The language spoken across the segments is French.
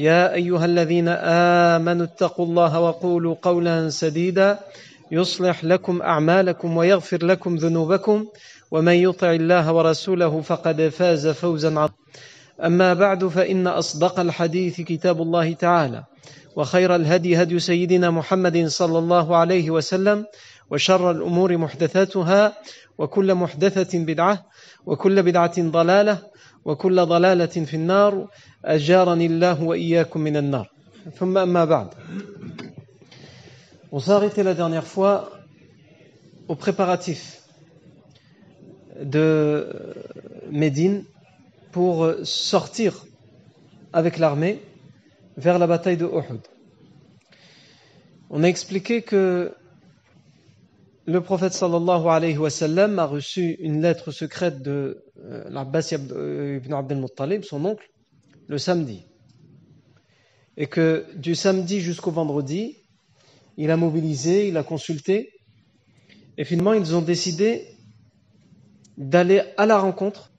يا أيها الذين آمنوا اتقوا الله وقولوا قولا سديدا يصلح لكم أعمالكم ويغفر لكم ذنوبكم ومن يطع الله ورسوله فقد فاز فوزا عظيما. أما بعد فإن أصدق الحديث كتاب الله تعالى وخير الهدي هدي سيدنا محمد صلى الله عليه وسلم وشر الأمور محدثاتها وكل محدثة بدعة وكل بدعة ضلالة وكل ضلالة في النار أجارني الله وإياكم من النار ثم أما بعد On s'est arrêté la dernière fois aux préparatifs de Médine pour sortir avec l'armée vers la bataille de Uhud. On a expliqué que le prophète sallallahu alayhi wa sallam a reçu une lettre secrète de euh, l'Abbas ibn Abd al-Muttalib, son oncle, le samedi. Et que du samedi jusqu'au vendredi, il a mobilisé, il a consulté, et finalement ils ont décidé d'aller à la rencontre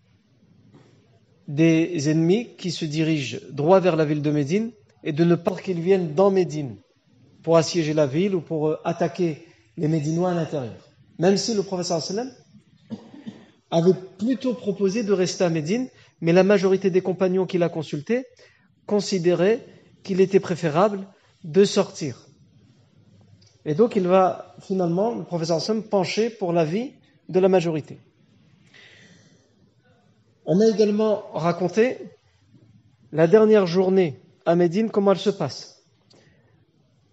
des ennemis qui se dirigent droit vers la ville de Médine et de ne pas qu'ils viennent dans Médine pour assiéger la ville ou pour attaquer les Médinois à l'intérieur. Même si le professeur sallam avait plutôt proposé de rester à Médine, mais la majorité des compagnons qu'il a consultés considéraient qu'il était préférable de sortir. Et donc il va finalement, le professeur sallam, pencher pour l'avis de la majorité. On a également raconté la dernière journée à Médine, comment elle se passe.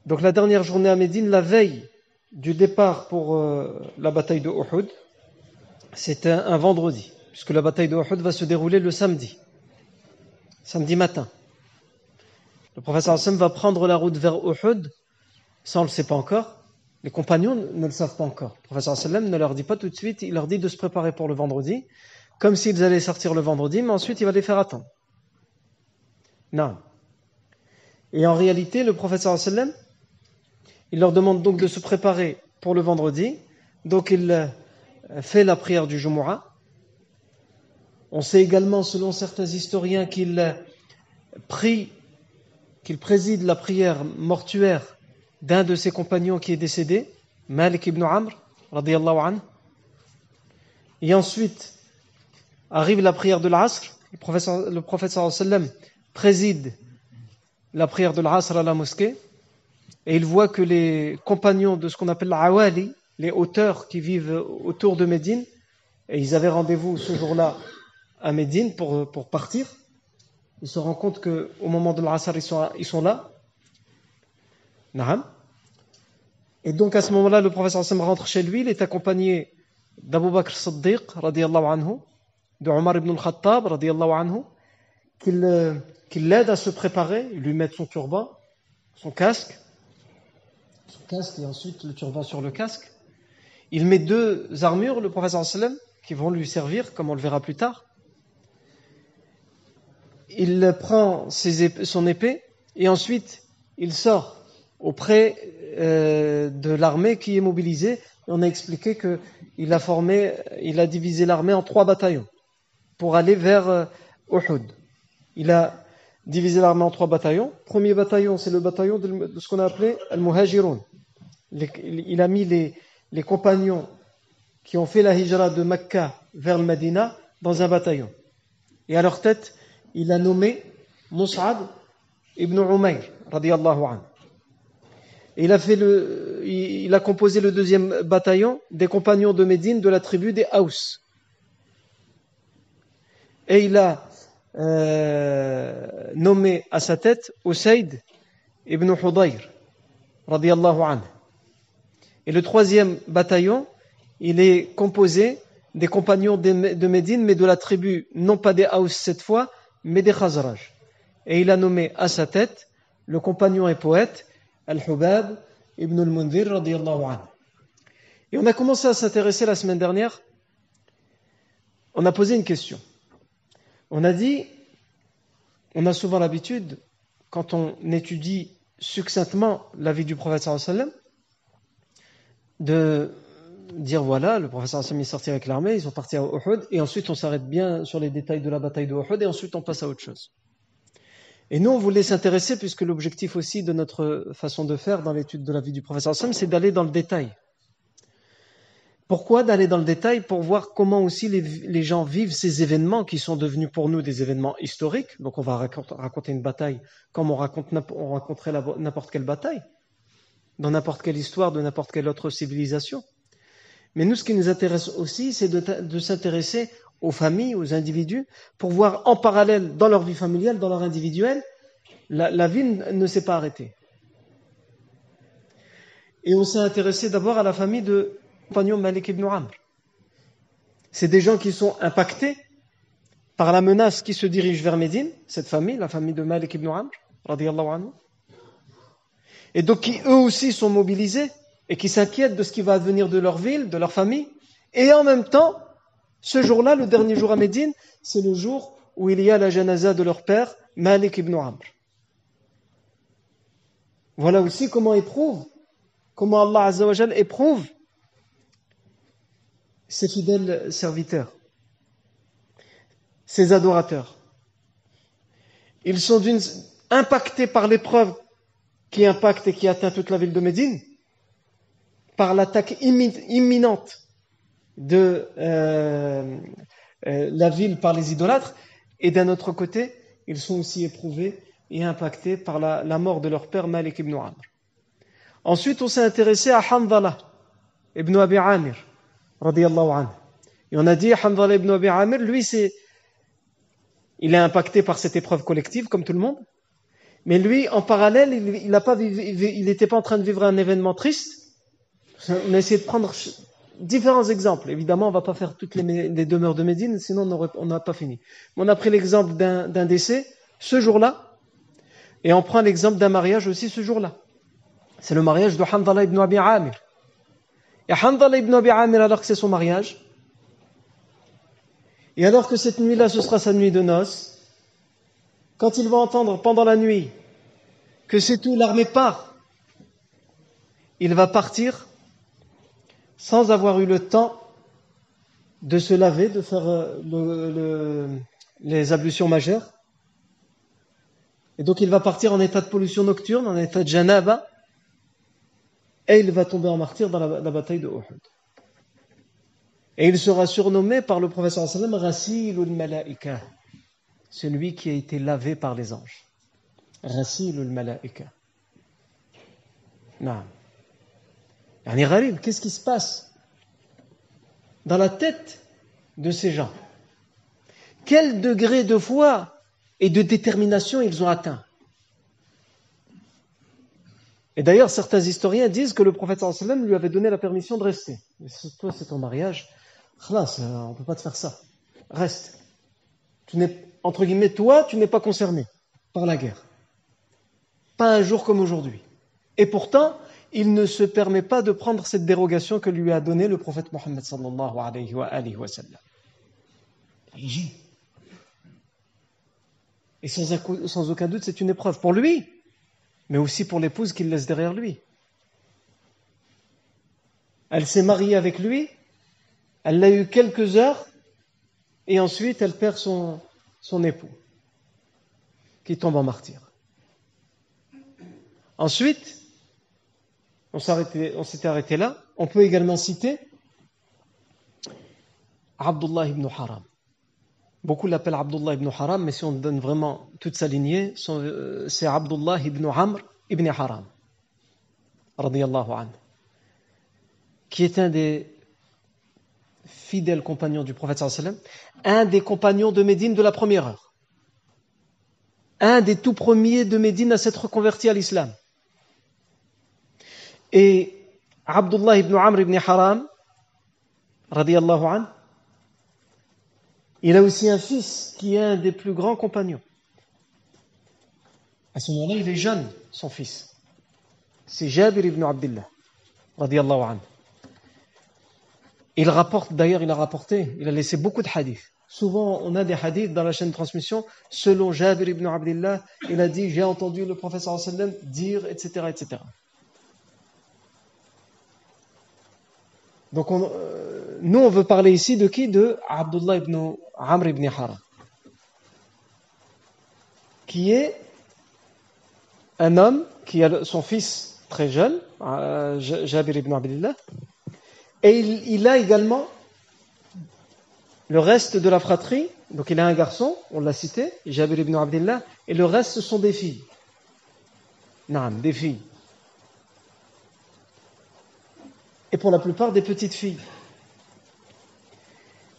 Donc la dernière journée à Médine, la veille du départ pour euh, la bataille de Uhud, c'est un, vendredi, puisque la bataille de Uhud va se dérouler le samedi, samedi matin. Le professeur Hassan va prendre la route vers Uhud, ça on ne le sait pas encore, les compagnons ne le savent pas encore. Le professeur Hassan ne leur dit pas tout de suite, il leur dit de se préparer pour le vendredi, comme s'ils allaient sortir le vendredi, mais ensuite il va les faire attendre. Non. Et en réalité, le professeur sallam, il leur demande donc de se préparer pour le vendredi. Donc il fait la prière du Jumu'ah. On sait également, selon certains historiens, qu'il prie, qu'il préside la prière mortuaire d'un de ses compagnons qui est décédé, Malik ibn Amr, radiyallahu anhu. Et ensuite, arrive la prière de l'Asr. Le prophète, préside la prière de l'Asr à la mosquée et il voit que les compagnons de ce qu'on appelle l'Awali, les hauteurs qui vivent autour de Médine, et ils avaient rendez-vous ce jour-là à Médine pour, partir, il se rend compte qu'au moment de l'Asr, ils sont, là. Naham. Et donc à ce moment-là, le professeur Hassan rentre chez lui, il est accompagné d'Abu Bakr Siddiq, radiallahu anhu, de Omar ibn al-Khattab, radiallahu anhu, qu'il qu l'aide à se préparer, il lui met son turban, son casque, son casque et ensuite le turban sur le casque. Il met deux armures, le professeur sallam, qui vont lui servir, comme on le verra plus tard. Il prend son épée et ensuite il sort auprès euh, de l'armée qui est mobilisée. On a expliqué qu'il a divisé l'armée en trois bataillons pour aller vers euh. Il a divisé l'armée en trois bataillons. Premier bataillon, c'est le bataillon de, ce qu'on a appelé Al-Muhajirun. Il a mis les, les, compagnons qui ont fait la hijra de Mecca vers le Medina dans un bataillon. Et à leur tête, il a nommé Mus'ab ibn Umayr, radiallahu anhu. Et il a, fait le, il a composé le deuxième bataillon des compagnons de Médine de la tribu des Haus. Et il a euh, nommé à sa tête Usaid ibn Hudayr, radiallahu anhu. Et le troisième bataillon, il est composé des compagnons de Médine, mais de la tribu, non pas des Haus cette fois, mais des Khazraj. Et il a nommé à sa tête le compagnon et poète Al-Hubab ibn al-Mundir radiallahu anhu. Et on a commencé à s'intéresser la semaine dernière. On a posé une question. On a dit, on a souvent l'habitude, quand on étudie succinctement la vie du prophète sallam, de dire voilà, le professeur Hassan est sorti avec l'armée, ils sont partis à Uhud, et ensuite on s'arrête bien sur les détails de la bataille de Uhud, et ensuite on passe à autre chose. Et nous, on voulait s'intéresser, puisque l'objectif aussi de notre façon de faire dans l'étude de la vie du professeur Hassan, c'est d'aller dans le détail. Pourquoi d'aller dans le détail Pour voir comment aussi les, gens vivent ces événements qui sont devenus pour nous des événements historiques? Donc on va raconter une bataille comme on, raconte, on raconterait n'importe quelle bataille, dans n'importe quelle histoire de n'importe quelle autre civilisation. Mais nous, ce qui nous intéresse aussi, c'est de, s'intéresser aux familles, aux individus, pour voir en parallèle, dans leur vie familiale, dans leur individuel, la, vie ne s'est pas arrêtée. Et on s'est intéressé d'abord à la famille de Malik ibn Amr. C'est des gens qui sont impactés par la menace qui se dirige vers Médine, cette famille, la famille de Malik ibn Amr, radiallahu anhu. Et donc qui eux aussi sont mobilisés et qui s'inquiètent de ce qui va advenir de leur ville, de leur famille. Et en même temps, ce jour-là, le dernier jour à Médine, c'est le jour où il y a la janaza de leur père, Malik ibn Amr. Voilà aussi comment éprouve, comment Allah Azzawajal éprouve ses fidèles serviteurs, ses adorateurs. Ils sont impactés par l'épreuve qui impacte et qui atteint toute la ville de Médine, par l'attaque imminente de euh, euh, la ville par les idolâtres, et d'un autre côté, ils sont aussi éprouvés et impactés par la, mort de leur père Malik ibn Amr. Ensuite, on s'est intéressé à Hamdallah ibn Abi Amir, anhu. Et on a dit, Hamdallah ibn Abi Amir, lui, c'est, il est impacté par cette épreuve collective, comme tout le monde. Mais lui, en parallèle, il n'était pas, pas en train de vivre un événement triste, on a essayé de prendre différents exemples. Évidemment, on ne va pas faire toutes les, demeures de Médine, sinon on n'a pas fini. on a pris l'exemple d'un décès ce jour-là, et on prend l'exemple d'un mariage aussi ce jour-là. C'est le mariage de Hamdallah ibn Abi Amir. Et ibn Abi Amir, alors que c'est son mariage, et alors que cette nuit-là, ce sera sa nuit de noces, quand il va entendre pendant la nuit que c'est tout, l'armée part, il va partir sans avoir eu le temps de se laver, de faire euh, les ablutions majeures. Et donc il va partir en état de pollution nocturne, en état de janaba, et il va tomber en martyr dans la, bataille de Uhud. Et il sera surnommé par le professeur sallam Rasilul Malaika, celui qui a été lavé par les anges. Rasilul Malaika. Non. Qu'est-ce qui se passe dans la tête de ces gens? Quel degré de foi et de détermination ils ont atteint? Et d'ailleurs, certains historiens disent que le prophète lui avait donné la permission de rester. toi, c'est ton mariage. on ne peut pas te faire ça. Reste. Entre guillemets, toi, tu n'es pas concerné par la guerre. Pas un jour comme aujourd'hui. Et pourtant, il ne se permet pas de prendre cette dérogation que lui a donnée le prophète Mohammed sallallahu alayhi wa, sallam. Et sans aucun doute, c'est une épreuve pour lui, mais aussi pour l'épouse qu'il laisse derrière lui. Elle s'est mariée avec lui, elle l'a eu quelques heures, et ensuite elle perd son, époux, qui tombe en martyr. Ensuite, on s'était arrêté là. On peut également citer Abdullah ibn Haram. Beaucoup l'appellent Abdullah ibn Haram, mais si on donne vraiment toute sa lignée, euh, c'est Abdullah ibn Amr ibn Haram, anhu, qui est un des fidèle compagnon du prophète un des compagnons de Médine de la première heure. Un des tout premiers de Médine à s'être converti à l'islam. Et Abdullah ibn Amr ibn Haram, radiallahu anhu, il a aussi un fils qui est un des plus grands compagnons. À ce moment-là, il est jeune, son fils. C'est Jabir ibn Abdullah, anhu. Il rapporte, d'ailleurs, il a rapporté, il a laissé beaucoup de hadiths. Souvent, on a des hadiths dans la chaîne de transmission. Selon Jabir ibn Abdullah, il a dit, j'ai entendu le professeur sallam dire, etc., etc. Donc, on, euh, nous, on veut parler ici de qui? De Abdullah ibn Amr ibn Haram, qui est un homme qui a son fils très jeune, euh, Jabir ibn Abdullah, et il, a également le reste de la fratrie. Donc, il a un garçon, on l'a cité, Jabir ibn Abdullah, et le reste, ce sont des filles. Non, des filles. et pour la plupart des petites filles.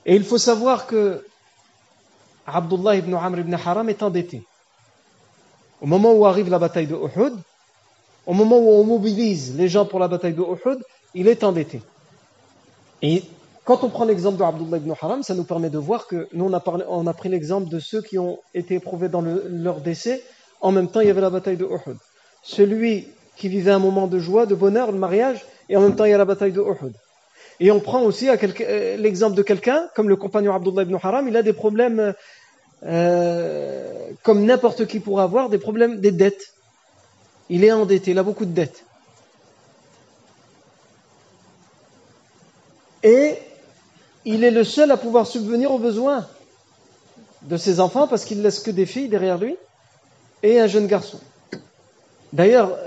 Et il faut savoir que Abdullah ibn Amr ibn Haram est endetté. Au moment où arrive la bataille de Uhud, au moment où on mobilise les gens pour la bataille de Uhud, il est endetté. Et quand on prend l'exemple de Abdullah ibn Haram, ça nous permet de voir que nous, on a, pris l'exemple de ceux qui ont été éprouvés dans le, leur décès. En même temps, il y avait la bataille de Uhud. Celui qui vivait un moment de joie, de bonheur, le mariage, et en même temps il y a la bataille de Uhud. Et on prend aussi euh, l'exemple de quelqu'un, comme le compagnon Abdullah ibn Haram, il a des problèmes, euh, comme n'importe qui pourrait avoir, des problèmes, des dettes. Il est endetté, il a beaucoup de dettes. Et il est le seul à pouvoir subvenir aux besoins de ses enfants parce qu'il laisse que des filles derrière lui et un jeune garçon. D'ailleurs,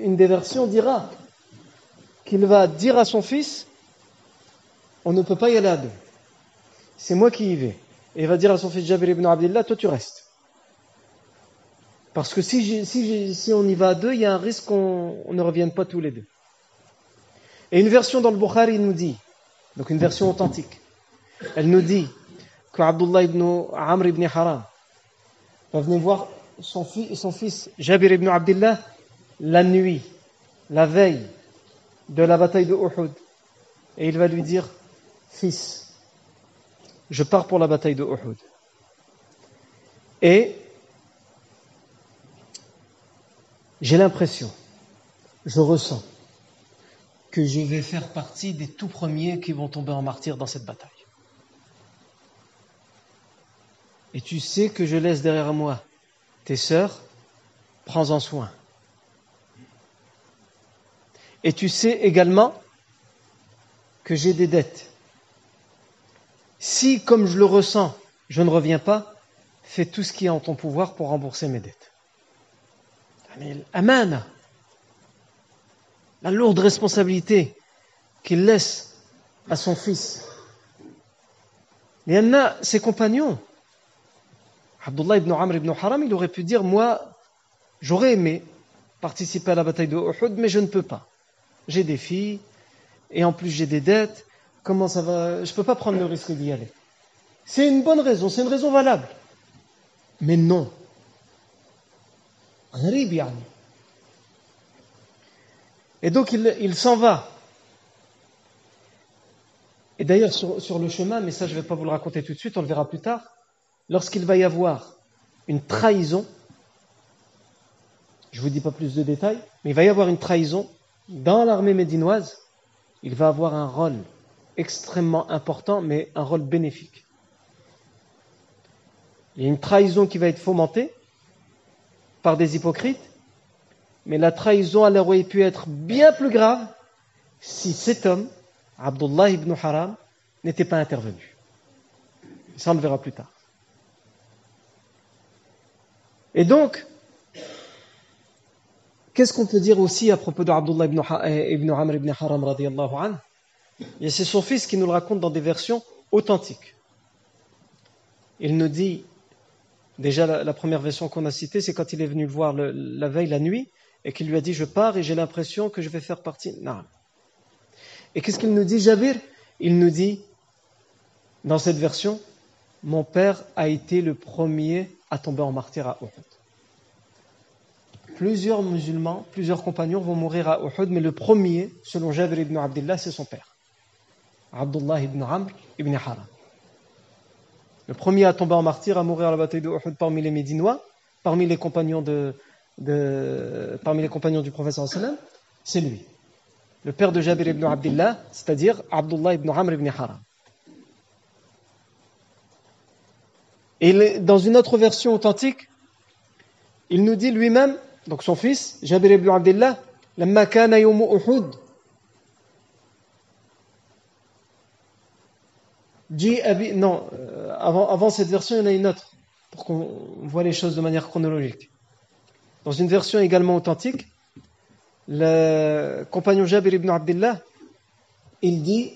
une des versions dira qu'il va dire à son fils on ne peut pas y aller à deux. C'est moi qui y vais. Et il va dire à son fils Jabir ibn Abdullah toi tu restes. Parce que si, on y va à deux, il y a un risque qu'on ne revienne pas tous les deux. Et une version dans le Bukhari nous dit, donc une version authentique, elle nous dit que Abdullah ibn Amr ibn Haram va venir voir son, fils, son fils Jabir ibn Abdullah la nuit, la veille, de la bataille de Uhud. Et il va lui dire, fils, je pars pour la bataille de Uhud. Et j'ai l'impression, je ressens que je vais faire partie des tout premiers qui vont tomber en martyr dans cette bataille. Et tu sais que je laisse derrière moi tes sœurs, prends-en soin. Et tu sais également que j'ai des dettes. Si, comme je le ressens, je ne reviens pas, fais tout ce qui est en ton pouvoir pour rembourser mes dettes. Amana, la lourde responsabilité qu'il laisse à son fils. Il y en a ses compagnons. Abdullah ibn Amr ibn Haram, il aurait pu dire, moi, j'aurais aimé participer à la bataille de Uhud, mais je ne peux pas j'ai des filles, et en plus j'ai des dettes, comment ça va? Je ne peux pas prendre le risque d'y aller. C'est une bonne raison, c'est une raison valable. Mais non. Et donc il, s'en va. Et d'ailleurs sur, sur, le chemin, mais ça je ne vais pas vous le raconter tout de suite, on le verra plus tard, lorsqu'il va y avoir une trahison, je ne vous dis pas plus de détails, mais il va y avoir une trahison, dans l'armée médinoise, il va avoir un rôle extrêmement important, mais un rôle bénéfique. Il y a une trahison qui va être fomentée par des hypocrites, mais la trahison elle aurait pu être bien plus grave si cet homme, Abdullah ibn Haram, n'était pas intervenu. Ça, on le verra plus tard. Et donc, Qu'est-ce qu'on peut dire aussi à propos de Abdullah ibn, eh, ibn Amr ibn Haram radiallahu anhu? Et c'est son fils qui nous le raconte dans des versions authentiques. Il nous dit, déjà la, première version qu'on a citée, c'est quand il est venu le voir la veille, la nuit, et qu'il lui a dit, je pars et j'ai l'impression que je vais faire partie. Non. Et qu'est-ce qu'il nous dit, Jabir? Il nous dit, Dans cette version, mon père a été le premier à tomber en martyr à Uhud. Plusieurs musulmans, plusieurs compagnons vont mourir à Uhud, mais le premier, selon Jabir ibn Abdullah, c'est son père. Abdullah ibn Amr ibn Haram. Le premier à tomber en martyr, à mourir à la bataille de Uhud parmi les Médinois, parmi les compagnons, de, parmi les compagnons du prophète c'est lui. Le père de Jabir ibn Abdullah, c'est-à-dire Abdullah ibn Amr ibn Haram. Et dans une autre version authentique, il nous dit lui-même, donc son fils, Jabir ibn Abdullah, لما كان يوم أحد non, euh, avant, avant cette version, il y en a une autre, pour qu'on voit les choses de manière chronologique. Dans une version également authentique, le compagnon Jabir ibn Abdullah, il dit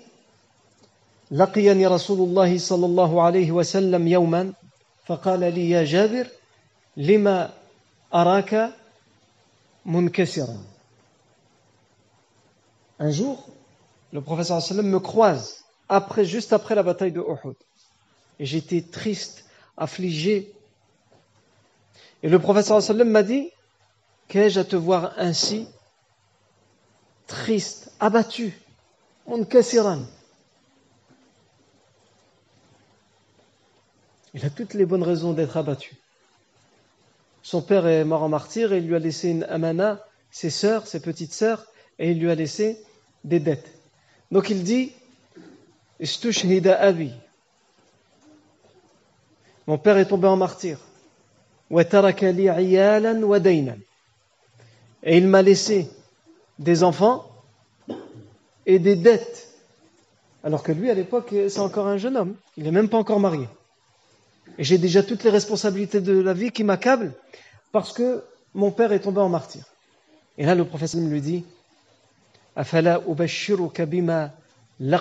لقيني رسول الله صلى الله عليه وسلم يوما فقال لي يا جابر لما أراك منكسرا Un jour, le professeur sallam me croise après, juste après la bataille de Uhud. Et j'étais triste, affligé. Et le professeur sallam m'a dit, qu'ai-je à te voir ainsi, triste, abattu, munkasiran Il a toutes les bonnes raisons d'être abattu. Son père est mort en martyr et il lui a laissé une amana, ses sœurs, ses petites sœurs, et il lui a laissé des dettes. Donc il dit abi. Mon père est tombé en martyr. Et il m'a laissé des enfants et des dettes. Alors que lui, à l'époque, c'est encore un jeune homme. Il n'est même pas encore marié. Et j'ai déjà toutes les responsabilités de la vie qui m'accablent parce que mon père est tombé en martyr. Et là, le professeur lui dit Ne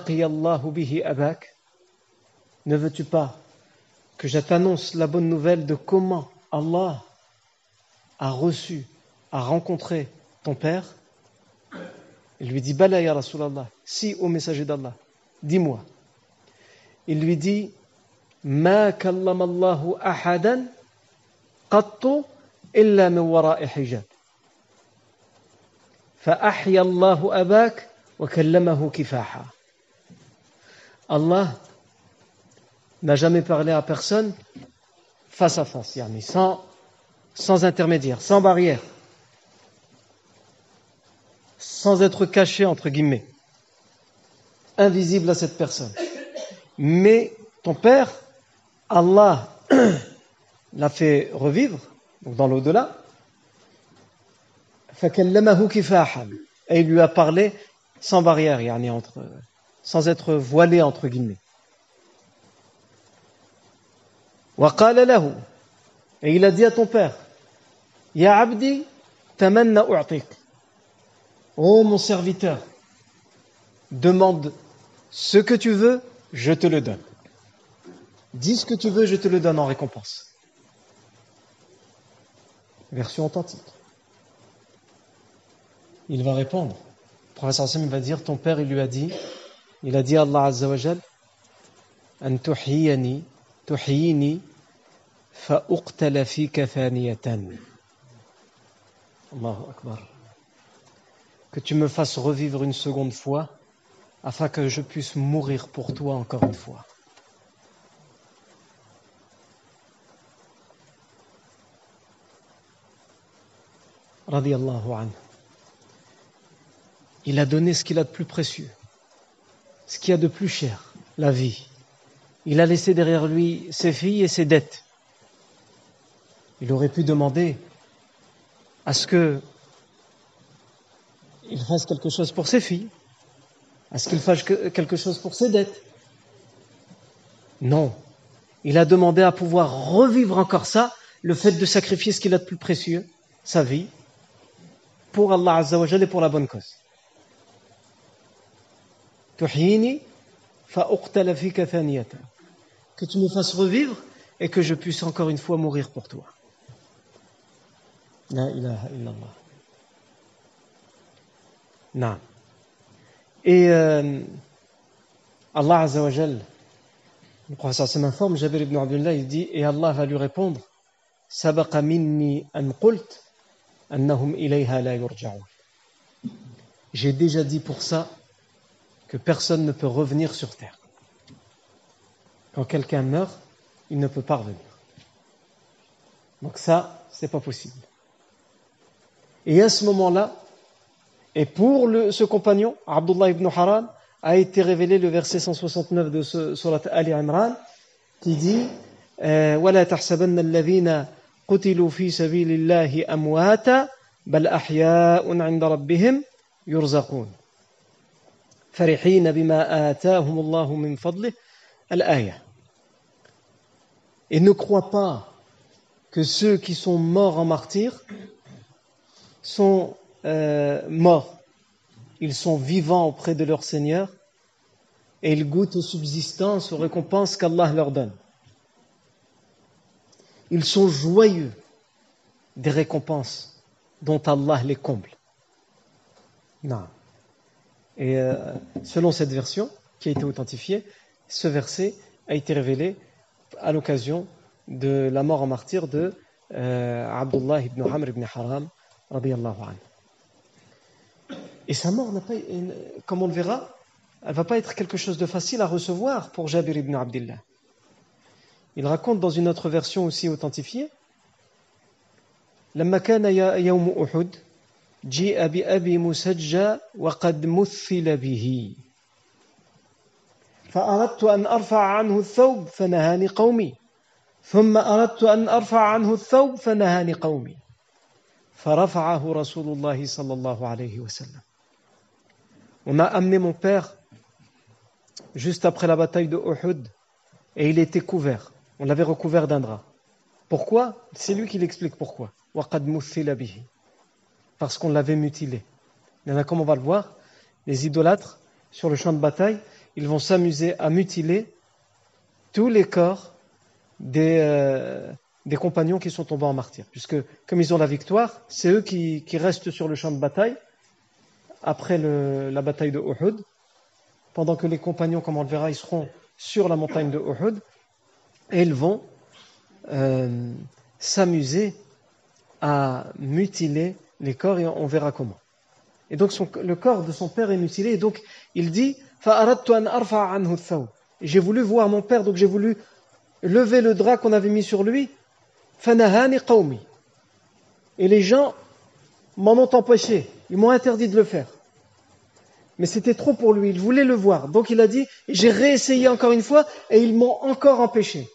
veux-tu pas que je t'annonce la bonne nouvelle de comment Allah a reçu, a rencontré ton père Il lui dit Bala ya Rasulallah, si au messager d'Allah, dis-moi. Il lui dit ما كلم الله أحدا قط إلا من وراء حجاب فأحيا الله أباك وكلمه كفاحا Allah n'a jamais parlé à personne face à face, yani sans, sans intermédiaire, sans barrière, sans être caché entre guillemets, invisible à cette personne. Mais ton père Allah l'a fait revivre, donc dans l'au-delà, et il lui a parlé sans barrière, entre, sans être voilé entre guillemets. Et il a dit à ton père, Ya abdi, tamanna u'tik. Oh mon serviteur, demande ce que tu veux, je te le donne. Dis ce que tu veux, je te le donne en récompense. Version authentique. Il va répondre. Le professeur Hassan va dire, ton père, il lui a dit, il a dit à Allah Azza wa Jal An fa Akbar. Que tu me fasses revivre une seconde fois afin que je puisse mourir pour toi encore une fois. Il a donné ce qu'il a de plus précieux ce qu'il a de plus cher, la vie. Il a laissé derrière lui ses filles et ses dettes. Il aurait pu demander à ce que il fasse quelque chose pour ses filles, à ce qu'il fasse quelque chose pour ses dettes. Non. Il a demandé à pouvoir revivre encore ça, le fait de sacrifier ce qu'il a de plus précieux, sa vie, pour Allah Azza wa et pour la bonne cause. Que tu me fasses revivre et que je puisse encore une fois mourir pour toi. La ilaha illallah. Non. Et euh, Allah Azza wa Le professeur s'informe, Jabir ibn Abdullah, il dit, et Allah va lui répondre, Sabaqa minni an qult, annahum ilayha la yurja'un. J'ai déjà dit pour ça que personne ne peut revenir sur terre. Quand quelqu'un meurt, il ne peut pas revenir. Donc ça, c'est pas possible. Et à ce moment-là, et pour le, ce compagnon, Abdullah ibn Haram, a été révélé le verset 169 de ce surat Ali Imran, qui dit ولا تحسبن الذين قتلوا في سبيل الله أمواتا بل أحياء عند ربهم يرزقون فرحين بما آتاهم الله من فضله الآية Et ne crois pas que ceux qui sont morts en martyr sont euh, morts. Ils sont vivants auprès de leur Seigneur et ils goûtent aux subsistances, aux récompenses qu'Allah leur donne. Ils sont joyeux des récompenses dont Allah les comble. Non. Et euh, selon cette version, qui a été authentifiée, ce verset a été révélé à l'occasion de la mort en martyr de euh, Abdullah ibn Amr ibn Haram, radiallahu anhu. Et sa mort n'a pas, comme on le verra, elle va pas être quelque chose de facile à recevoir pour Jabir ibn Abdullah. Il raconte dans une autre version aussi authentifiée لما كان يوم أحد جيء بأبي مسجى وقد مثل به فأردت أن أرفع عنه الثوب فنهاني قومي ثم أردت أن أرفع عنه الثوب فنهاني قومي فرفعه رسول الله صلى الله عليه وسلم On a amené mon père juste après la bataille de Uhud et il était couvert. On l'avait recouvert d'un drap. Pourquoi C'est lui qui l'explique pourquoi. Parce qu'on l'avait mutilé. Il en comme on va le voir, les idolâtres, sur le champ de bataille, ils vont s'amuser à mutiler tous les corps des, euh, compagnons qui sont tombés en martyr. Puisque, comme ils ont la victoire, c'est eux qui, restent sur le champ de bataille après la bataille de Uhud, pendant que les compagnons, comme on le verra, ils seront sur la montagne de Uhud, et ils vont euh, s'amuser à mutiler les corps, et on verra comment. Et donc le corps de son père est mutilé, et donc il dit J'ai voulu voir mon père, donc j'ai voulu lever le drap qu'on avait mis sur lui. Et les gens m'en ont empêché, ils m'ont interdit de le faire. Mais c'était trop pour lui, il voulait le voir. Donc il a dit, j'ai réessayé encore une fois et ils m'ont encore empêché.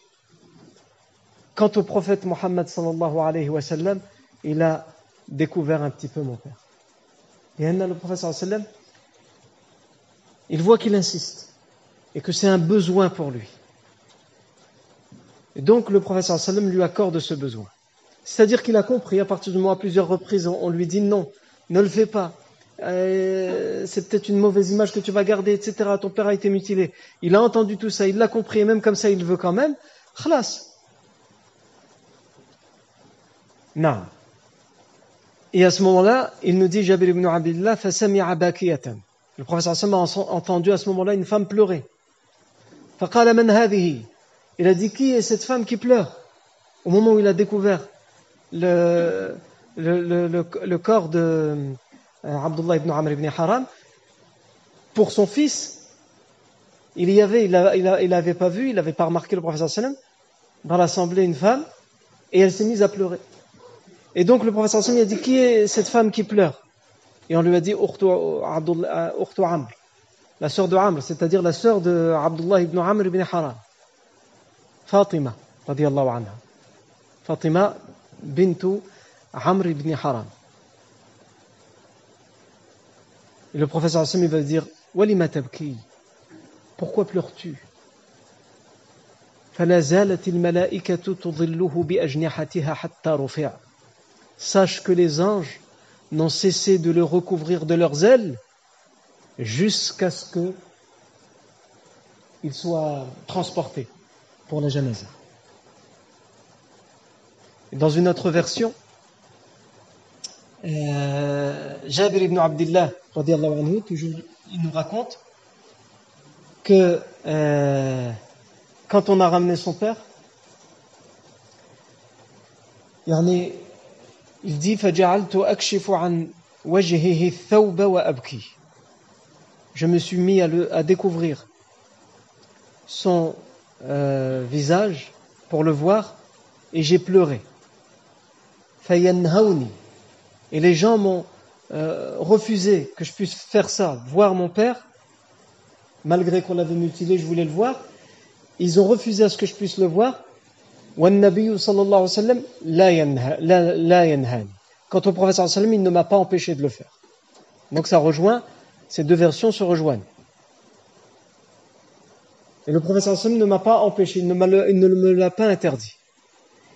Quant au prophète Mohammed sallallahu alayhi wa sallam, il a découvert un petit peu mon père. Et le wa sallam, il voit qu'il insiste et que c'est un besoin pour lui. Et donc le wa sallam lui accorde ce besoin. C'est-à-dire qu'il a compris à partir du moment à plusieurs reprises, on lui dit non, ne le fais pas, euh, c'est peut-être une mauvaise image que tu vas garder, etc. Ton père a été mutilé. Il a entendu tout ça, il l'a compris, et même comme ça, il veut quand même. Khlas. Non. Et à ce moment-là, il nous dit, Jabir ibn Abdullah, Le professeur Sam a entendu à ce moment-là une femme pleurer. Il a dit, qui est cette femme qui pleure Au moment où il a découvert le, corps de, euh, Abdullah ibn Amr ibn Haram, pour son fils, il y avait, il n'avait pas vu, il n'avait pas remarqué le professeur sallam, dans l'assemblée une femme, et elle s'est mise à pleurer. Et donc le professeur a dit, qui est cette femme qui pleure? Et on lui a dit, Urtu Amr, la sœur de Amr, c'est-à-dire la sœur de Abdullah ibn Amr ibn Haram, Fatima, radiallahu anha. Fatima bintu Amr ibn Haram. Et le professeur Hassan va dire Pourquoi pleures-tu? Sache que les anges n'ont cessé de le recouvrir de leurs ailes jusqu'à ce que il soit transporté pour la janaza. Dans une autre version, euh, Jabir ibn Abdullah, anhu, toujours, il nous raconte que euh, quand on a ramené son père, il dit Je me suis mis à découvrir son euh, visage pour le voir et j'ai pleuré. Et les gens m'ont euh, refusé que je puisse faire ça, voir mon père, malgré qu'on l'avait mutilé, je voulais le voir. Ils ont refusé à ce que je puisse le voir. Quant au sallam, il ne m'a pas empêché de le faire. Donc ça rejoint, ces deux versions se rejoignent. Et le prophète sallam ne m'a pas empêché, il ne, me l'a pas interdit.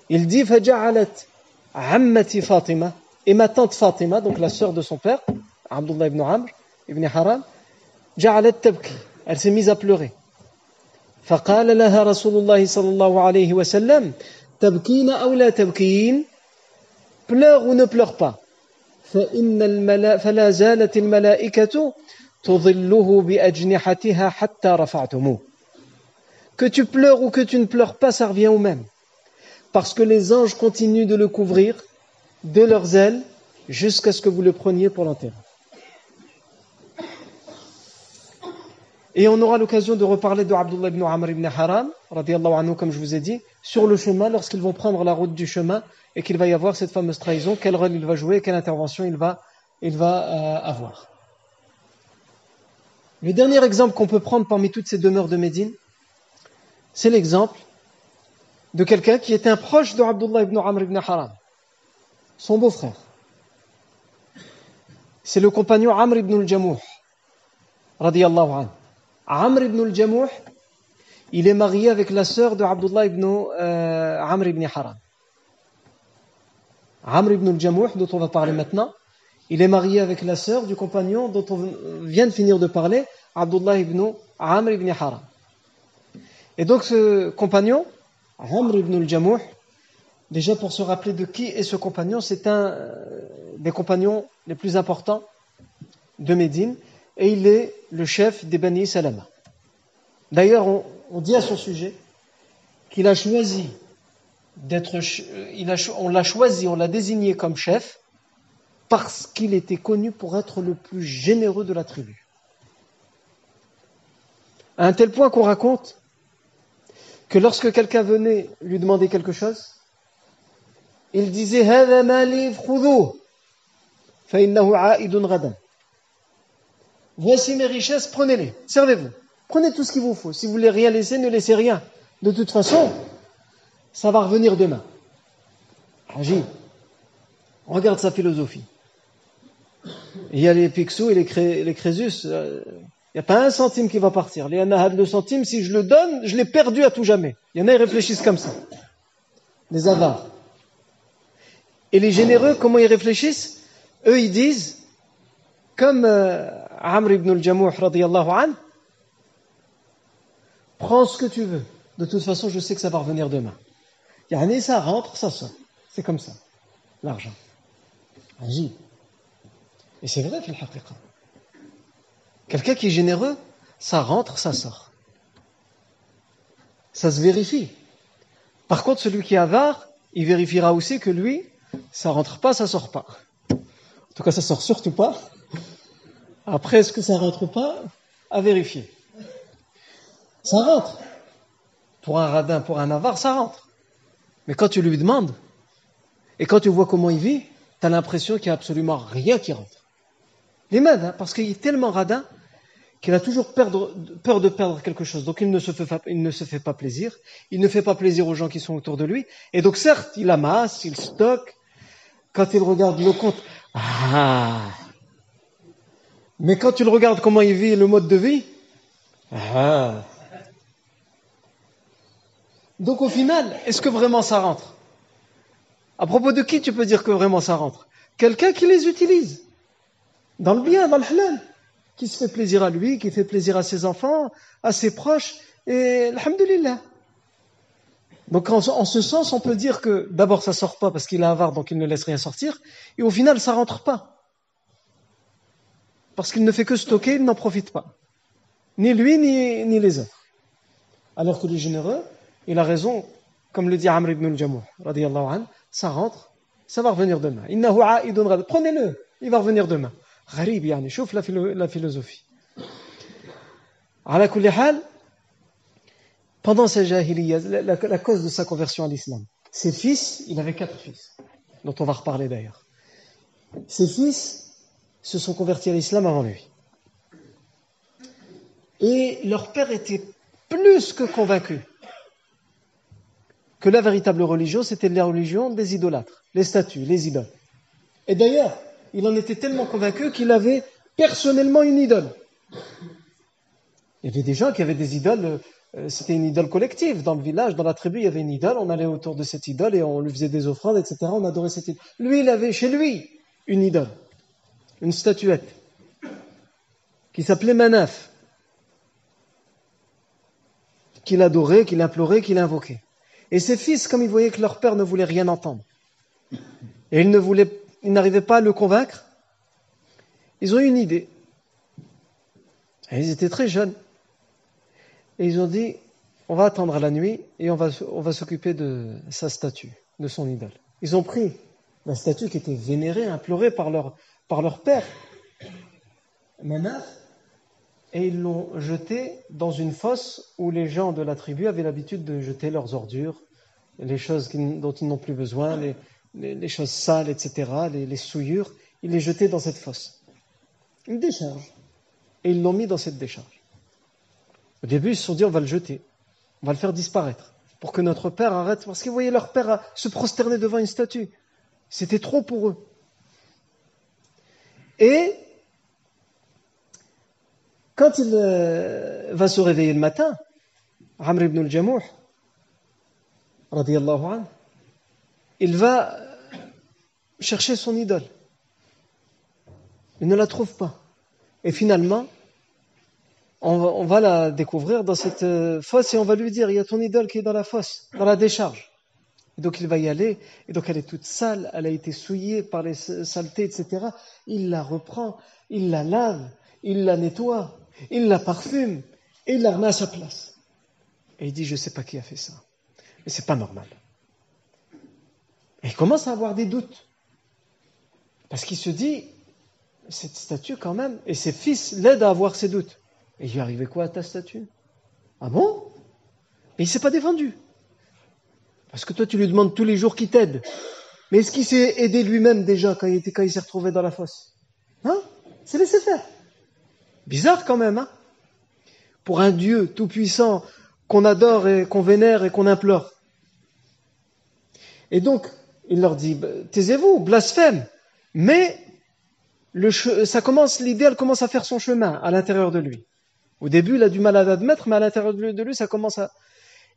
Il dit Fatima et ma tante Fatima, donc la sœur de son père, Abdullah ibn Amr ibn Haram, elle s'est mise à pleurer. فقال لها رسول الله صلى الله عليه وسلم تبكين أو لا تبكين pleure ou ne pleure pas فإن الملا فلا زالت الملائكة تظله بأجنحتها حتى رفعتموه que tu pleures ou que tu ne pleures pas ça revient au même parce que les anges continuent de le couvrir de leurs ailes jusqu'à ce que vous le preniez pour l'enterrer Et on aura l'occasion de reparler de Abdullah ibn Amr ibn Haram, anhu, comme je vous ai dit, sur le chemin, lorsqu'ils vont prendre la route du chemin et qu'il va y avoir cette fameuse trahison, quel rôle il va jouer, quelle intervention il va, euh, avoir. Le dernier exemple qu'on peut prendre parmi toutes ces demeures de Médine, c'est l'exemple de quelqu'un qui était un proche de Abdullah ibn Amr ibn Haram, son beau-frère. C'est le compagnon Amr ibn al-Jamouh, radiyallahu anhu. Amr ibn al-Jamouh, il est marié avec la sœur de Abdullah ibn euh, Amr ibn Haram. Amr ibn al-Jamouh, dont on va parler maintenant, il est marié avec la sœur du compagnon dont on vient de finir de parler, Abdullah ibn Amr ibn Haram. Et donc ce compagnon, Amr ibn al-Jamouh, déjà pour se rappeler de qui est ce compagnon, c'est un euh, des compagnons les plus importants de Médine et il est le chef des Bani Salama. D'ailleurs, on, dit à son sujet qu'il a choisi d'être, on l'a choisi, on l'a désigné comme chef parce qu'il était connu pour être le plus généreux de la tribu. À un tel point qu'on raconte que lorsque quelqu'un venait lui demander quelque chose, il disait Voici mes richesses, prenez-les, servez-vous. Prenez tout ce qu'il vous faut. Si vous voulez rien laisser, ne laissez rien. De toute façon, ça va revenir demain. Agis. Regarde sa philosophie. Il y a les Picsou et les, Crésus. Euh, il n'y a pas un centime qui va partir. Les Anahad, le centime, si je le donne, je l'ai perdu à tout jamais. Il y en a, ils réfléchissent comme ça. Les avares. Et les généreux, comment ils réfléchissent? Eux, ils disent, comme euh, Amr ibn al-Jamouh an, prends ce que tu veux. De toute façon, je sais que ça va revenir demain. Yani, ça rentre, ça sort. C'est comme ça, l'argent. Agis. Et c'est vrai, fil. Quelqu'un qui est généreux, ça rentre, ça sort. Ça se vérifie. Par contre, celui qui est avare, il vérifiera aussi que lui, ça rentre pas, ça sort pas. En tout cas, ça sort surtout pas. Après, est-ce que ça rentre pas À vérifier. Ça rentre. Pour un radin, pour un avare, ça rentre. Mais quand tu lui demandes, et quand tu vois comment il vit, tu as l'impression qu'il n'y a absolument rien qui rentre. Les mêmes, hein, parce qu'il est tellement radin qu'il a toujours peur de perdre quelque chose. Donc il ne, se fait il ne se fait pas plaisir. Il ne fait pas plaisir aux gens qui sont autour de lui. Et donc certes, il amasse, il stocke. Quand il regarde le compte, ah, mais quand tu le regardes comment il vit le mode de vie, ah. donc au final, est-ce que vraiment ça rentre? À propos de qui tu peux dire que vraiment ça rentre? Quelqu'un qui les utilise dans le bien, dans le halal, qui se fait plaisir à lui, qui fait plaisir à ses enfants, à ses proches, et alhamdulillah. Donc en, en, ce sens, on peut dire que d'abord ça sort pas parce qu'il a avare, donc il ne laisse rien sortir, et au final ça rentre pas. Parce qu'il ne fait que stocker, il n'en profite pas. Ni lui, ni, ni les autres. Alors que le généreux, il a raison, comme le dit Amr ibn al-Jamouh, ça rentre, ça va revenir demain. Prenez-le, il va revenir demain. Gharib, yani, chauffe la, la philosophie. Pendant sa jahiliya, la, cause de sa conversion à l'islam, ses fils, il avait quatre fils, dont on va reparler d'ailleurs. Ses fils se sont convertis à l'islam avant lui. Et leur père était plus que convaincu que la véritable religion, c'était la religion des idolâtres, les statues, les idoles. Et d'ailleurs, il en était tellement convaincu qu'il avait personnellement une idole. Il y avait des gens qui avaient des idoles, euh, c'était une idole collective. Dans le village, dans la tribu, il y avait une idole, on allait autour de cette idole et on lui faisait des offrandes, etc. On adorait cette idole. Lui, il avait chez lui une idole, une statuette, qui s'appelait Manaf qu'il adorait, qu'il implorait, qu'il invoquait. Et ses fils, comme ils voyaient que leur père ne voulait rien entendre, et ils n'arrivaient pas à le convaincre, ils ont eu une idée. Ils étaient très jeunes. Et ils ont dit, on va attendre la nuit et on va, on va s'occuper de sa statue, de son idole. Ils ont pris la statue qui était vénérée, implorée par leur, par leur père, Manaf, et ils l'ont jeté dans une fosse où les gens de la tribu avaient l'habitude de jeter leurs ordures, les choses dont ils n'ont plus besoin, les, choses sales, etc., les, souillures. Ils les jetaient dans cette fosse. Une décharge. Et ils l'ont mis dans cette décharge. Au début, ils se sont dit, on va le jeter. On va le faire disparaître. Pour que notre père arrête. Parce qu'ils voyaient leur père se prosterner devant une statue. C'était trop pour eux. Et quand il euh, va se réveiller le matin, Amr ibn al-Jamouh, il va chercher son idole. Il ne la trouve pas. Et finalement, on va, la découvrir dans cette euh, fosse et on va lui dire, il y a ton idole qui est dans la fosse, dans la décharge. Et donc il va y aller, et donc elle est toute sale, elle a été souillée par les saletés, etc. Il la reprend, il la lave, il la nettoie, il la parfume et il la remet à sa place. Et il dit, je ne sais pas qui a fait ça. Mais c'est pas normal. Et il commence à avoir des doutes. Parce qu'il se dit, cette statue quand même, et ses fils l'aident à avoir ses doutes. Et il lui arrivait quoi à ta statue? Ah bon? Mais il ne s'est pas défendu. Parce que toi, tu lui demandes tous les jours qu'il t'aide. Mais est-ce qu'il s'est aidé lui-même déjà quand il, s'est retrouvé dans la fosse? Hein? C'est laissé faire. Bizarre quand même, hein? Pour un Dieu tout-puissant qu'on adore et qu'on vénère et qu'on implore. Et donc, il leur dit, bah, taisez-vous, blasphème. Mais ça commence, l'idée, commence à faire son chemin à l'intérieur de lui. Au début, il a du mal à l'admettre, mais à l'intérieur de lui, ça commence à...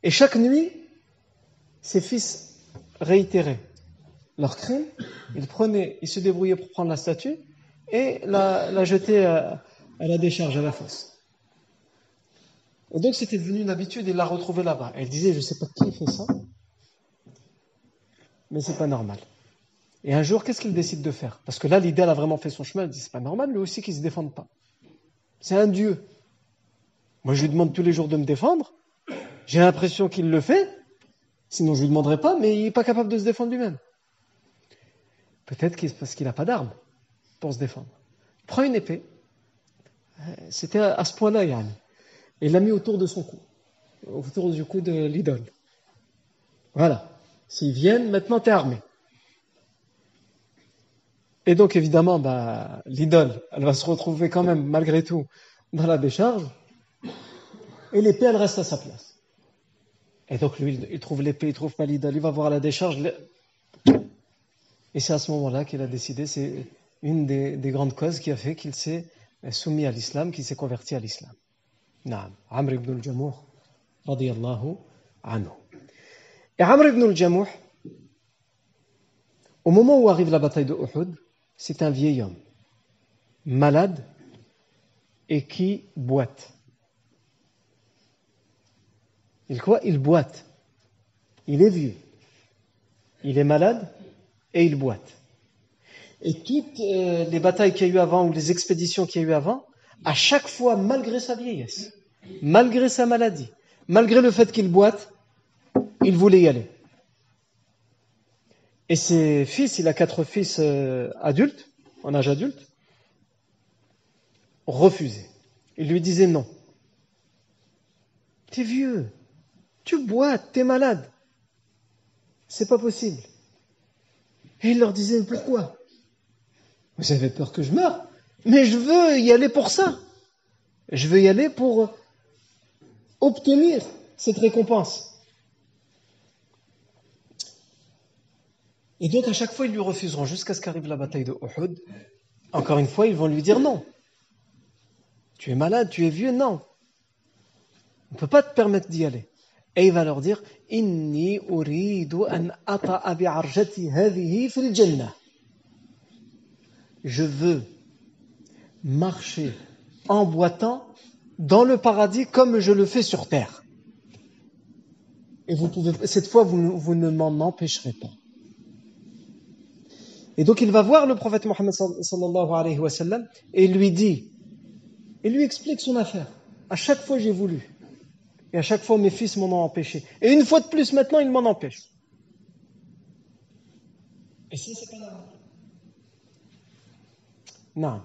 Et chaque nuit, ses fils réitéraient leur crime. Ils prenaient, ils se débrouillaient pour prendre la statue et la, jeter à, la décharge, à la fosse. Et donc c'était devenu une habitude, il l'a retrouvé là-bas. Elle disait, je ne sais pas qui fait ça, mais c'est pas normal. Et un jour, qu'est-ce qu'il décide de faire? Parce que là, l'idée, elle a vraiment fait son chemin. Elle dit, c'est pas normal, lui aussi, qu'il ne se défende pas. C'est un Dieu. Moi, je lui demande tous les jours de me défendre. J'ai l'impression qu'il le fait. Sinon, je lui demanderai pas, mais il n'est pas capable de se défendre lui-même. Peut-être parce qu'il n'a pas d'arme pour se défendre. Il prend une épée, c'était à ce point-là, Yann. Et il l'a mis autour de son cou, autour du cou de l'idole. Voilà. S'ils viennent, maintenant t'es armé. Et donc évidemment, bah, l'idole, elle va se retrouver quand même, malgré tout, dans la décharge. Et l'épée, elle reste à sa place. Et donc lui, il trouve l'épée, il trouve l'idole, il va voir la décharge. Et c'est à ce moment-là qu'il a décidé, c'est une des, des, grandes causes qui a fait qu'il s'est soumis à l'islam, qui s'est converti à l'islam. Naam, Amr ibn al-Jamouh, radiyallahu anhu. Et Amr ibn al-Jamouh, au moment où arrive la bataille de Uhud, c'est un vieil homme, malade et qui boite. Il quoi Il boite. Il est vieux. Il est malade et il boite. Et toutes euh, les batailles qu'il y a eu avant ou les expéditions qu'il y a eu avant, à chaque fois, malgré sa vieillesse, malgré sa maladie, Malgré le fait qu'il boite, il voulait y aller. Et ses fils, il a quatre fils euh, adultes, en âge adulte, refusaient. Ils lui disaient non. T'es vieux, tu boites, t'es malade. C'est pas possible. Et il leur disait pourquoi? Vous avez peur que je meure Mais je veux y aller pour ça. Je veux y aller pour obtenir cette récompense. Et donc à chaque fois, ils lui refuseront jusqu'à ce qu'arrive la bataille de Uhud. Encore une fois, ils vont lui dire non. Tu es malade, tu es vieux, non. On ne peut pas te permettre d'y aller. Et il va leur dire Inni. Je veux marcher en boitant dans le paradis comme je le fais sur terre. Et vous pouvez, cette fois, vous, ne m'en empêcherez pas. Et donc il va voir le prophète Mohammed sallallahu alayhi wa sallam et lui dit, il lui explique son affaire. À chaque fois j'ai voulu. Et à chaque fois mes fils m'en ont empêché. Et une fois de plus maintenant ils m'en empêchent. Et ça c'est pas normal? Non.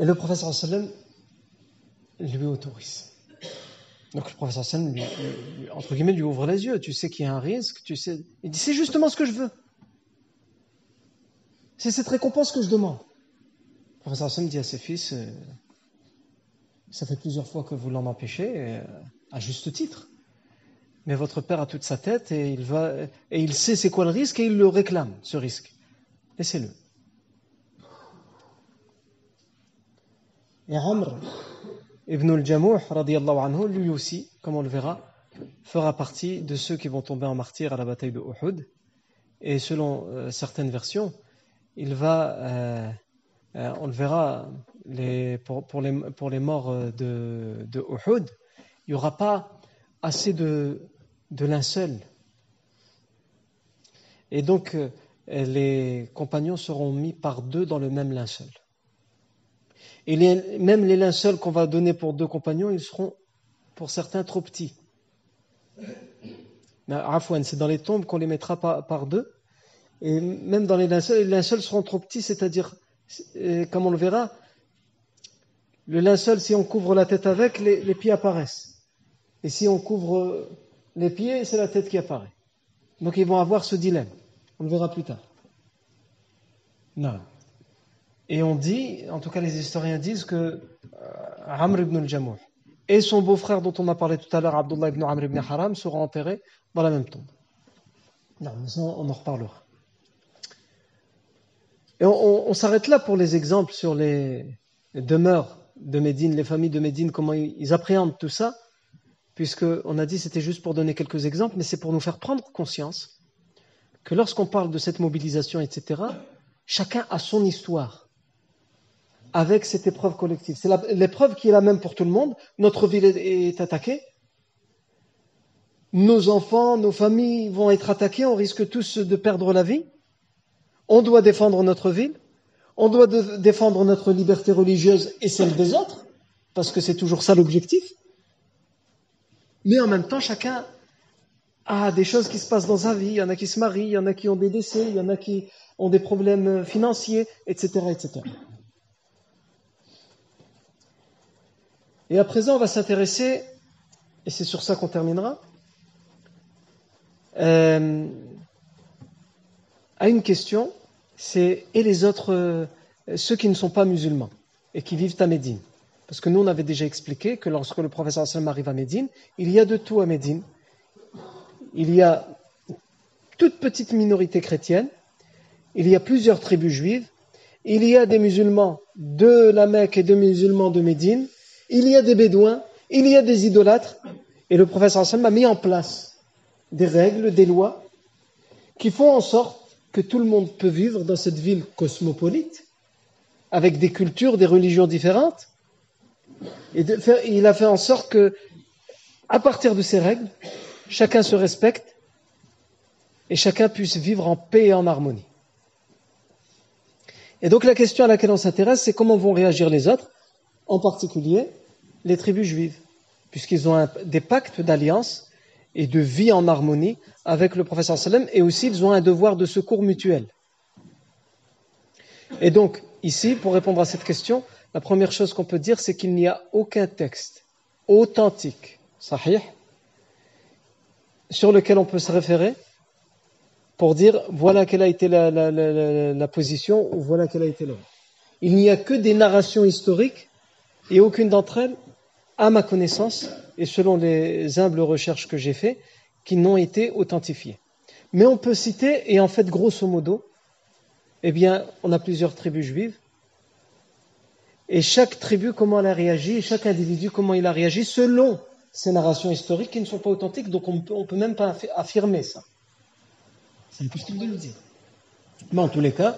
Et le wa sallam lui autorise. Donc le professeur Sam, entre guillemets, lui ouvre les yeux. Tu sais qu'il y a un risque, tu sais. Il dit c'est justement ce que je veux. C'est cette récompense que je demande. Le professeur Sam dit à ses fils euh, ça fait plusieurs fois que vous l'en empêchez, euh, à juste titre. Mais votre père a toute sa tête et il va et il sait c'est quoi le risque et il le réclame ce risque. Laissez-le. Et Amr, Ibn al-Jamouh, anhu, lui aussi, comme on le verra, fera partie de ceux qui vont tomber en martyr à la bataille de Uhud. Et selon euh, certaines versions, il va, euh, on le verra, pour, les, morts de, de Uhud, il n'y aura pas assez de, de linceul. Et donc, les compagnons seront mis par deux dans le même linceul. Et même les linceuls qu'on va donner pour deux compagnons, ils seront pour certains trop petits. C'est dans les tombes qu'on les mettra par, deux. Et même dans les linceuls, les linceuls seront trop petits, c'est-à-dire, comme on le verra, le linceul, si on couvre la tête avec, les, pieds apparaissent. Et si on couvre les pieds, c'est la tête qui apparaît. Donc ils vont avoir ce dilemme. On le verra plus tard. Non. Et on dit, en tout cas les historiens disent que euh, Amr ibn al-Jamouh et son beau-frère dont on a parlé tout à l'heure, Abdullah ibn Amr ibn Haram, seront enterrés dans la même tombe. Non, mais on en reparlera. Et on, s'arrête là pour les exemples sur les, demeures de Médine, les familles de Médine, comment ils, appréhendent tout ça, puisque on a dit c'était juste pour donner quelques exemples, mais c'est pour nous faire prendre conscience que lorsqu'on parle de cette mobilisation, etc., chacun a son histoire avec cette épreuve collective. C'est l'épreuve qui est la même pour tout le monde. Notre ville est, attaquée. Nos enfants, nos familles vont être attaqués. On risque tous de perdre la vie. On doit défendre notre ville. On doit défendre notre liberté religieuse et celle des autres, parce que c'est toujours ça l'objectif. Mais en même temps, chacun a des choses qui se passent dans sa vie. Il y en a qui se marient, il y en a qui ont des décès, il y en a qui ont des problèmes financiers, etc., etc. Et à présent, on va s'intéresser, et c'est sur ça qu'on terminera, euh, à une question, et les autres, euh, ceux qui ne sont pas musulmans et qui vivent à Médine. Parce que nous, on avait déjà expliqué que lorsque le professeur Sallam arrive à Médine, il y a de tout à Médine. Il y a toute petite minorité chrétienne, il y a plusieurs tribus juives, il y a des musulmans de la Mecque et des musulmans de Médine, il y a des bédouins, il y a des idolâtres, et le professeur Hassan a mis en place des règles, des lois, qui font en sorte que tout le monde peut vivre dans cette ville cosmopolite, avec des cultures, des religions différentes. Et il a fait en sorte que, à partir de ces règles, chacun se respecte et chacun puisse vivre en paix et en harmonie. Et donc la question à laquelle on s'intéresse, c'est comment vont réagir les autres, en particulier les tribus juives, puisqu'ils ont des pactes d'alliance et de vie en harmonie avec le professeur sallam, et aussi ils ont un devoir de secours mutuel. Et donc, ici, pour répondre à cette question, la première chose qu'on peut dire, c'est qu'il n'y a aucun texte authentique, sahih, sur lequel on peut se référer pour dire voilà quelle a été la, position ou voilà quelle a été l'ordre. Il n'y a que des narrations historiques et aucune d'entre elles, à ma connaissance, et selon les humbles recherches que j'ai faites, qui n'ont été authentifiées. Mais on peut citer, et en fait, grosso modo, eh bien, on a plusieurs tribus juives, et chaque tribu, comment elle a réagi, et chaque individu, comment il a réagi, selon ces narrations historiques qui ne sont pas authentiques, donc on ne peut même pas affirmer ça. C'est impossible de le dire. Mais en tous les cas,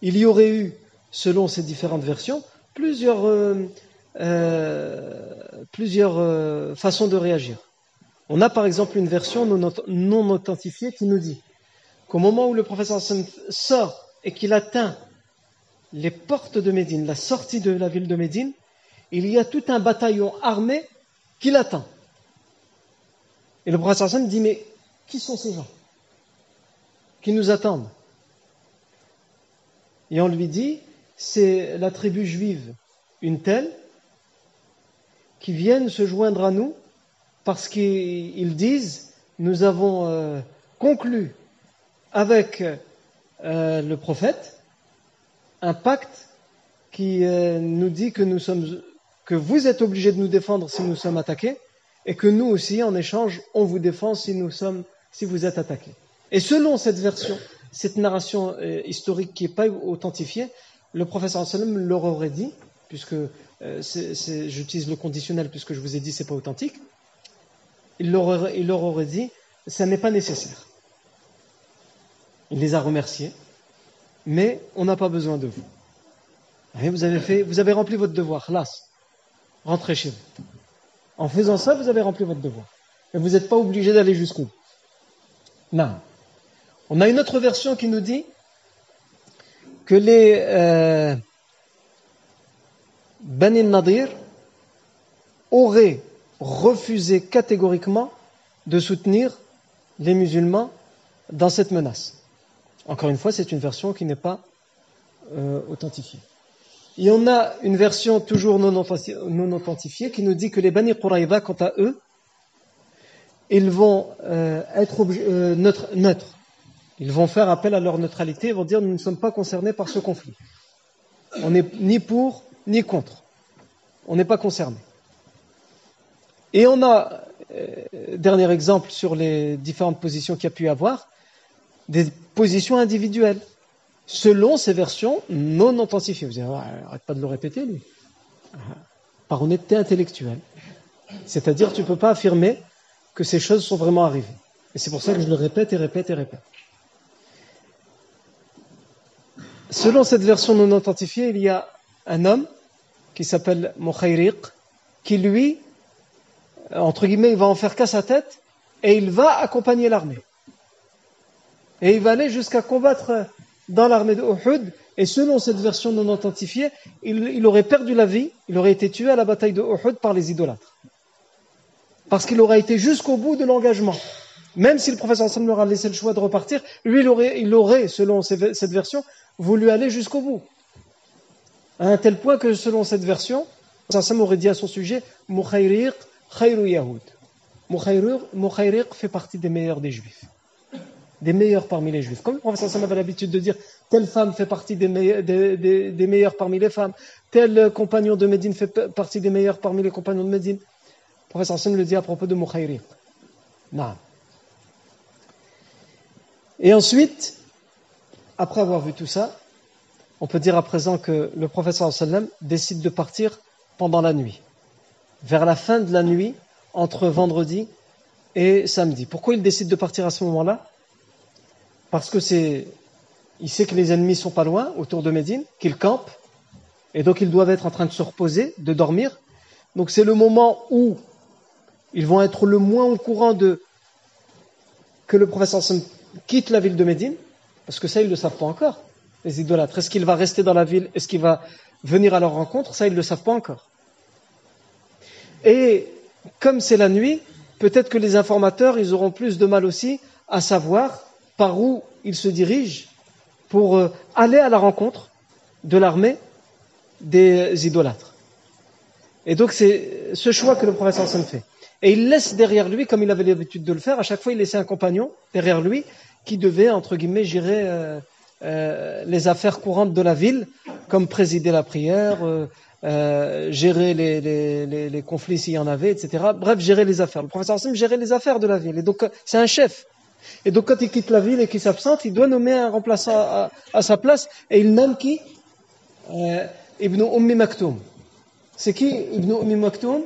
il y aurait eu, selon ces différentes versions, plusieurs, euh, plusieurs euh, façons de réagir. On a par exemple une version non, authentifiée qui nous dit qu'au moment où le professeur sort et qu'il atteint les portes de Médine, la sortie de la ville de Médine, il y a tout un bataillon armé qui l'attend. Et le prophète Hassan dit, mais qui sont ces gens qui nous attendent? Et on lui dit, c'est la tribu juive, une telle, qui viennent se joindre à nous parce qu'ils disent, nous avons euh, conclu avec euh, le prophète un pacte qui euh, nous dit que nous sommes que vous êtes obligés de nous défendre si nous sommes attaqués, et que nous aussi, en échange, on vous défend si vous êtes attaqués. Et selon cette version, cette narration historique qui n'est pas authentifiée, le professeur sallam leur aurait dit, puisque euh, j'utilise le conditionnel puisque je vous ai dit c'est pas authentique, il leur, aurait, il leur aurait dit ça n'est pas nécessaire. Il les a remerciés, mais on n'a pas besoin de vous. vous avez rempli votre devoir, las rentrez chez vous. En faisant ça, vous avez rempli votre devoir. Et vous n'êtes pas obligé d'aller jusqu'au bout. Non. On a une autre version qui nous dit que les euh, Bani Nadir auraient refusé catégoriquement de soutenir les musulmans dans cette menace. Encore une fois, c'est une version qui n'est pas euh, authentifiée. Et on a une version toujours non authentifiée qui nous dit que les Bani Quraïba, quant à eux, ils vont euh, être euh, neutres, Ils vont faire appel à leur neutralité, ils vont dire nous ne sommes pas concernés par ce conflit. On n'est ni pour ni contre. On n'est pas concernés. Et on a, euh, dernier exemple sur les différentes positions qu'il y a pu avoir, des positions individuelles selon ces versions non authentifiées. Vous dites, arrête pas de le répéter, lui. Par honnêteté intellectuelle. C'est-à-dire, tu ne peux pas affirmer que ces choses sont vraiment arrivées. Et c'est pour ça que je le répète et répète et répète. Selon cette version non authentifiée, il y a un homme qui s'appelle Mukhayriq, qui lui, entre guillemets, il va en faire qu'à sa tête et il va accompagner l'armée. Et il va aller jusqu'à combattre dans l'armée de Uhud, et selon cette version non authentifiée, il, aurait perdu la vie, il aurait été tué à la bataille de Uhud par les idolâtres. Parce qu'il aurait été jusqu'au bout de l'engagement. Même si le professeur Sam leur a laissé le choix de repartir, lui, il aurait selon cette version, voulu aller jusqu'au bout. À un tel point que, selon cette version, le professeur Sam aurait dit à son sujet, Mukhayriq khayru Yahoud. Mukhayriq fait partie des meilleurs des juifs des meilleurs parmi les juifs. Comme le professeur Sam avait l'habitude de dire, telle femme fait partie des, meilleurs parmi les femmes, tel compagnon de Médine fait partie des meilleurs parmi les compagnons de Médine. Le professeur Sam le dit à propos de Mukhayri. Non. Et ensuite, après avoir vu tout ça, on peut dire à présent que le professeur sallam décide de partir pendant la nuit, vers la fin de la nuit, entre vendredi et samedi. Pourquoi il décide de partir à ce moment-là? Parce que c'est, il sait que les ennemis sont pas loin, autour de Médine, qu'ils campent, et donc ils doivent être en train de se reposer, de dormir. Donc c'est le moment où ils vont être le moins au courant de que le professeur quitte la ville de Médine, parce que ça ils ne le savent pas encore, les idolâtres. Est-ce qu'il va rester dans la ville? Est-ce qu'il va venir à leur rencontre? Ça ils ne le savent pas encore. Et comme c'est la nuit, peut-être que les informateurs, ils auront plus de mal aussi à savoir par où ils se dirigent pour euh, aller à la rencontre de l'armée des idolâtres. Et donc c'est ce choix que le professeur Hassan fait. Et il laisse derrière lui, comme il avait l'habitude de le faire, à chaque fois il laissait un compagnon derrière lui qui devait, entre guillemets, gérer euh, euh, les affaires courantes de la ville, comme présider la prière, euh, gérer les, conflits s'il y en avait, etc. Bref, gérer les affaires. Le professeur Hassan gérait les affaires de la ville. Et donc c'est un chef. Et donc quand il quitte la ville et qu'il s'absente, il doit nommer un remplaçant à, à, sa place. Et il nomme qui? Ibn Ummi Maktoum. C'est qui Ibn Ummi Maktoum?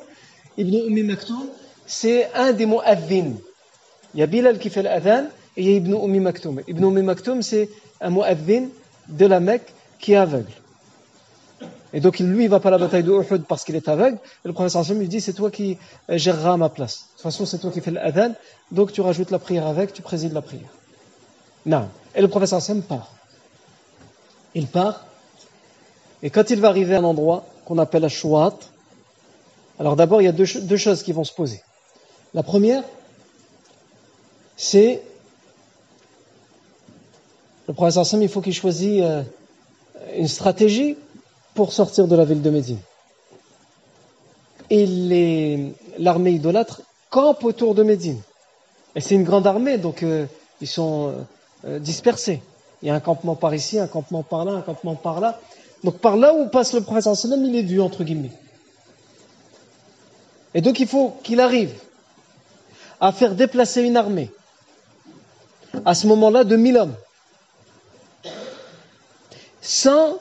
Ibn Ummi Maktoum, c'est un des mu'adhin. Il y a Bilal qui fait l'adhan et il y a Ibn Ummi Maktoum. Ibn Ummi Maktoum, c'est un mu'adhin de la Mecque qui est aveugle. Et donc lui, il va pas à la bataille de Uhud parce qu'il est aveugle. Et le professeur lui dit, c'est toi qui géreras à ma place. De toute façon, c'est toi qui fais l'adhan. Donc tu rajoutes la prière avec, tu présides la prière. Non. Et le professeur Sam part. Il part. Et quand il va arriver à un endroit qu'on appelle Ashwat, alors d'abord, il y a deux, choses qui vont se poser. La première, c'est le Sam, il faut qu'il choisisse euh, une stratégie pour sortir de la ville de Médine. Et l'armée idolâtre campe autour de Médine. Et c'est une grande armée, donc euh, ils sont euh, dispersés. Il y a un campement par ici, un campement par là, un campement par là. Donc par là où passe le professeur Sallam, il est vu, entre guillemets. Et donc il faut qu'il arrive à faire déplacer une armée, à ce moment-là, de mille hommes, sans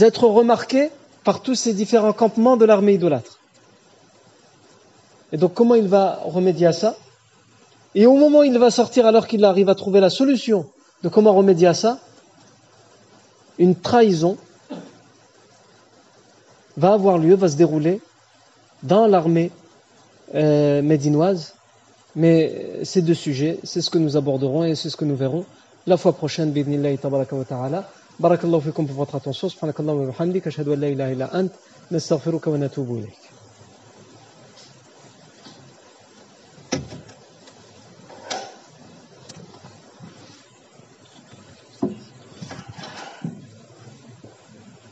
être remarqué par tous ces différents campements de l'armée idolâtre. Et donc comment il va remédier à ça? Et au moment où il va sortir, alors qu'il arrive à trouver la solution de comment remédier à ça, une trahison va avoir lieu, va se dérouler dans l'armée euh, médinoise. Mais ces deux sujets, c'est ce que nous aborderons et c'est ce que nous verrons la fois prochaine, bidnillahi. بارك الله فيكم في فوتخ سبحانك اللهم وبحمدك أشهد أن لا إله إلا أنت نستغفرك ونتوب إليك.